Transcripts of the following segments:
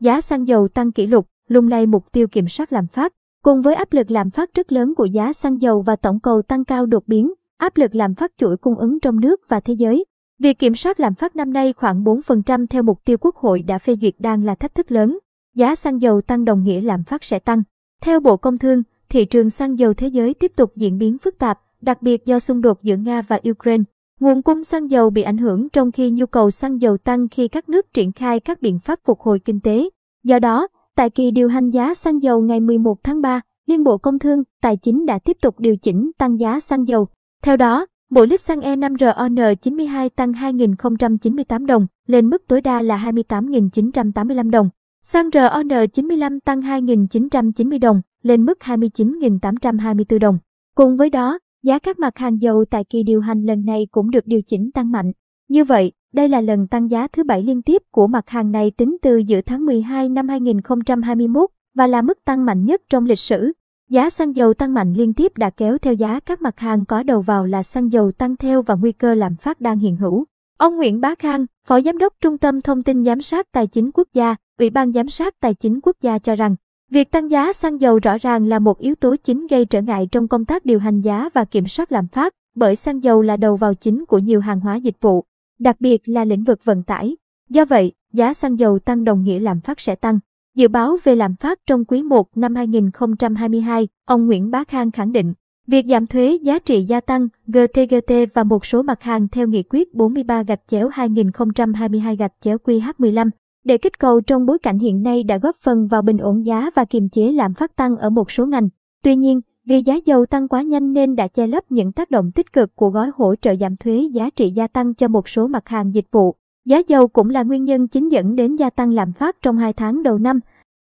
giá xăng dầu tăng kỷ lục, lung lay mục tiêu kiểm soát lạm phát. Cùng với áp lực lạm phát rất lớn của giá xăng dầu và tổng cầu tăng cao đột biến, áp lực lạm phát chuỗi cung ứng trong nước và thế giới, việc kiểm soát lạm phát năm nay khoảng 4% theo mục tiêu Quốc hội đã phê duyệt đang là thách thức lớn. Giá xăng dầu tăng đồng nghĩa lạm phát sẽ tăng. Theo Bộ Công Thương, thị trường xăng dầu thế giới tiếp tục diễn biến phức tạp, đặc biệt do xung đột giữa Nga và Ukraine. Nguồn cung xăng dầu bị ảnh hưởng trong khi nhu cầu xăng dầu tăng khi các nước triển khai các biện pháp phục hồi kinh tế. Do đó, tại kỳ điều hành giá xăng dầu ngày 11 tháng 3, Liên Bộ Công Thương, Tài chính đã tiếp tục điều chỉnh tăng giá xăng dầu. Theo đó, mỗi lít xăng E5RON92 tăng 2.098 đồng, lên mức tối đa là 28.985 đồng. Xăng RON95 tăng 2.990 đồng, lên mức 29.824 đồng. Cùng với đó, giá các mặt hàng dầu tại kỳ điều hành lần này cũng được điều chỉnh tăng mạnh. Như vậy, đây là lần tăng giá thứ bảy liên tiếp của mặt hàng này tính từ giữa tháng 12 năm 2021 và là mức tăng mạnh nhất trong lịch sử. Giá xăng dầu tăng mạnh liên tiếp đã kéo theo giá các mặt hàng có đầu vào là xăng dầu tăng theo và nguy cơ lạm phát đang hiện hữu. Ông Nguyễn Bá Khang, Phó Giám đốc Trung tâm Thông tin Giám sát Tài chính Quốc gia, Ủy ban Giám sát Tài chính Quốc gia cho rằng, việc tăng giá xăng dầu rõ ràng là một yếu tố chính gây trở ngại trong công tác điều hành giá và kiểm soát lạm phát, bởi xăng dầu là đầu vào chính của nhiều hàng hóa dịch vụ, đặc biệt là lĩnh vực vận tải. Do vậy, giá xăng dầu tăng đồng nghĩa lạm phát sẽ tăng. Dự báo về lạm phát trong quý 1 năm 2022, ông Nguyễn Bá Khang khẳng định, việc giảm thuế giá trị gia tăng GTGT và một số mặt hàng theo nghị quyết 43 gạch chéo 2022 gạch chéo QH15 để kích cầu trong bối cảnh hiện nay đã góp phần vào bình ổn giá và kiềm chế lạm phát tăng ở một số ngành. Tuy nhiên, vì giá dầu tăng quá nhanh nên đã che lấp những tác động tích cực của gói hỗ trợ giảm thuế giá trị gia tăng cho một số mặt hàng dịch vụ. Giá dầu cũng là nguyên nhân chính dẫn đến gia tăng lạm phát trong 2 tháng đầu năm.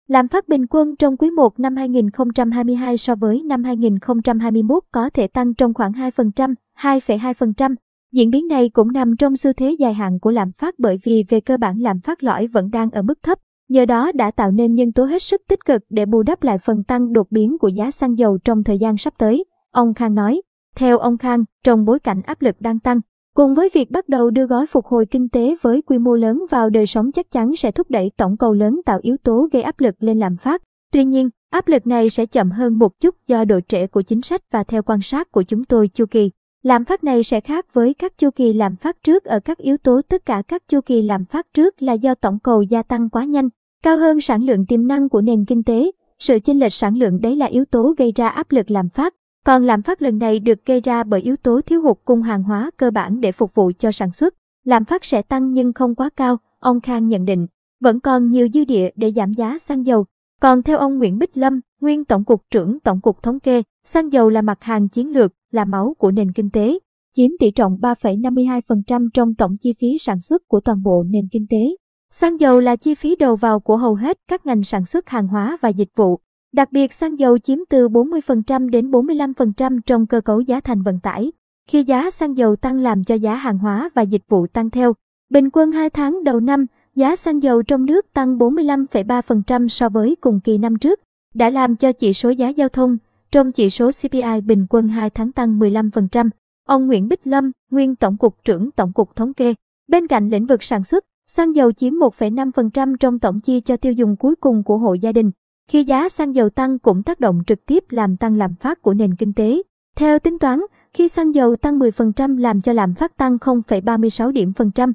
Lạm phát bình quân trong quý 1 năm 2022 so với năm 2021 có thể tăng trong khoảng 2%, 2,2%. Diễn biến này cũng nằm trong xu thế dài hạn của lạm phát bởi vì về cơ bản lạm phát lõi vẫn đang ở mức thấp. Nhờ đó đã tạo nên nhân tố hết sức tích cực để bù đắp lại phần tăng đột biến của giá xăng dầu trong thời gian sắp tới. Ông Khang nói. Theo ông Khang, trong bối cảnh áp lực đang tăng, Cùng với việc bắt đầu đưa gói phục hồi kinh tế với quy mô lớn vào đời sống chắc chắn sẽ thúc đẩy tổng cầu lớn tạo yếu tố gây áp lực lên lạm phát. Tuy nhiên, áp lực này sẽ chậm hơn một chút do độ trễ của chính sách và theo quan sát của chúng tôi chu kỳ. Lạm phát này sẽ khác với các chu kỳ lạm phát trước ở các yếu tố tất cả các chu kỳ lạm phát trước là do tổng cầu gia tăng quá nhanh, cao hơn sản lượng tiềm năng của nền kinh tế. Sự chênh lệch sản lượng đấy là yếu tố gây ra áp lực lạm phát. Còn lạm phát lần này được gây ra bởi yếu tố thiếu hụt cung hàng hóa cơ bản để phục vụ cho sản xuất. Lạm phát sẽ tăng nhưng không quá cao, ông Khang nhận định. Vẫn còn nhiều dư địa để giảm giá xăng dầu. Còn theo ông Nguyễn Bích Lâm, nguyên Tổng cục trưởng Tổng cục Thống kê, xăng dầu là mặt hàng chiến lược, là máu của nền kinh tế, chiếm tỷ trọng 3,52% trong tổng chi phí sản xuất của toàn bộ nền kinh tế. Xăng dầu là chi phí đầu vào của hầu hết các ngành sản xuất hàng hóa và dịch vụ, Đặc biệt xăng dầu chiếm từ 40% đến 45% trong cơ cấu giá thành vận tải. Khi giá xăng dầu tăng làm cho giá hàng hóa và dịch vụ tăng theo. Bình quân 2 tháng đầu năm, giá xăng dầu trong nước tăng 45,3% so với cùng kỳ năm trước, đã làm cho chỉ số giá giao thông, trong chỉ số CPI bình quân 2 tháng tăng 15%. Ông Nguyễn Bích Lâm, nguyên Tổng cục trưởng Tổng cục Thống kê. Bên cạnh lĩnh vực sản xuất, xăng dầu chiếm 1,5% trong tổng chi cho tiêu dùng cuối cùng của hộ gia đình. Khi giá xăng dầu tăng cũng tác động trực tiếp làm tăng lạm phát của nền kinh tế. Theo tính toán, khi xăng dầu tăng 10% làm cho lạm phát tăng 0,36 điểm phần trăm.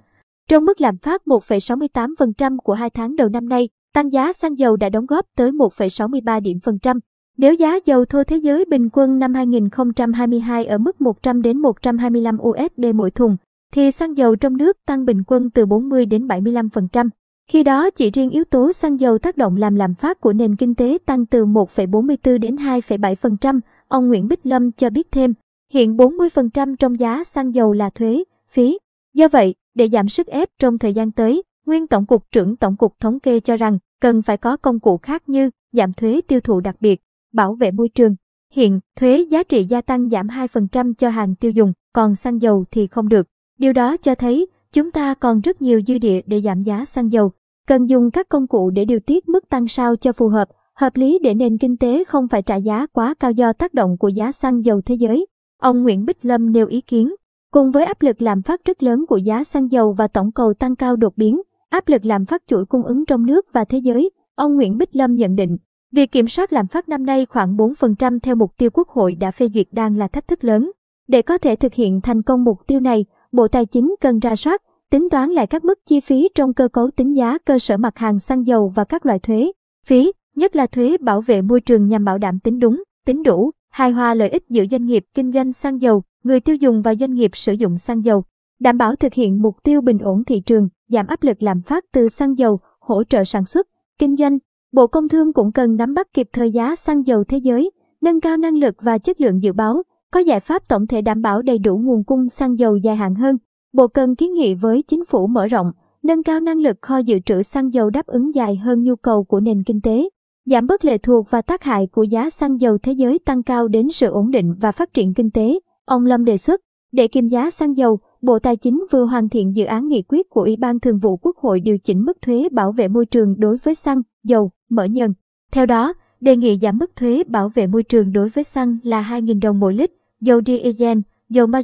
Trong mức lạm phát 1,68% của hai tháng đầu năm nay, tăng giá xăng dầu đã đóng góp tới 1,63 điểm phần trăm. Nếu giá dầu thô thế giới bình quân năm 2022 ở mức 100 đến 125 USD mỗi thùng, thì xăng dầu trong nước tăng bình quân từ 40 đến 75%. Khi đó chỉ riêng yếu tố xăng dầu tác động làm lạm phát của nền kinh tế tăng từ 1,44 đến 2,7%, ông Nguyễn Bích Lâm cho biết thêm, hiện 40% trong giá xăng dầu là thuế, phí. Do vậy, để giảm sức ép trong thời gian tới, nguyên Tổng cục trưởng Tổng cục Thống kê cho rằng cần phải có công cụ khác như giảm thuế tiêu thụ đặc biệt, bảo vệ môi trường. Hiện, thuế giá trị gia tăng giảm 2% cho hàng tiêu dùng, còn xăng dầu thì không được. Điều đó cho thấy chúng ta còn rất nhiều dư địa để giảm giá xăng dầu. Cần dùng các công cụ để điều tiết mức tăng sao cho phù hợp, hợp lý để nền kinh tế không phải trả giá quá cao do tác động của giá xăng dầu thế giới. Ông Nguyễn Bích Lâm nêu ý kiến, cùng với áp lực làm phát rất lớn của giá xăng dầu và tổng cầu tăng cao đột biến, áp lực lạm phát chuỗi cung ứng trong nước và thế giới, ông Nguyễn Bích Lâm nhận định, việc kiểm soát lạm phát năm nay khoảng 4% theo mục tiêu Quốc hội đã phê duyệt đang là thách thức lớn. Để có thể thực hiện thành công mục tiêu này, Bộ Tài chính cần ra soát, tính toán lại các mức chi phí trong cơ cấu tính giá cơ sở mặt hàng xăng dầu và các loại thuế, phí, nhất là thuế bảo vệ môi trường nhằm bảo đảm tính đúng, tính đủ, hài hòa lợi ích giữa doanh nghiệp kinh doanh xăng dầu, người tiêu dùng và doanh nghiệp sử dụng xăng dầu, đảm bảo thực hiện mục tiêu bình ổn thị trường, giảm áp lực lạm phát từ xăng dầu, hỗ trợ sản xuất, kinh doanh. Bộ Công Thương cũng cần nắm bắt kịp thời giá xăng dầu thế giới, nâng cao năng lực và chất lượng dự báo, có giải pháp tổng thể đảm bảo đầy đủ nguồn cung xăng dầu dài hạn hơn. Bộ cần kiến nghị với chính phủ mở rộng, nâng cao năng lực kho dự trữ xăng dầu đáp ứng dài hơn nhu cầu của nền kinh tế, giảm bớt lệ thuộc và tác hại của giá xăng dầu thế giới tăng cao đến sự ổn định và phát triển kinh tế. Ông Lâm đề xuất, để kiềm giá xăng dầu, Bộ Tài chính vừa hoàn thiện dự án nghị quyết của Ủy ban Thường vụ Quốc hội điều chỉnh mức thuế bảo vệ môi trường đối với xăng, dầu, mỡ nhờn. Theo đó, đề nghị giảm mức thuế bảo vệ môi trường đối với xăng là 2.000 đồng mỗi lít, dầu diesel, dầu ma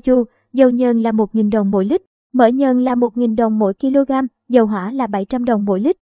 dầu nhờn là 1.000 đồng mỗi lít, mỡ nhờn là 1.000 đồng mỗi kg, dầu hỏa là 700 đồng mỗi lít.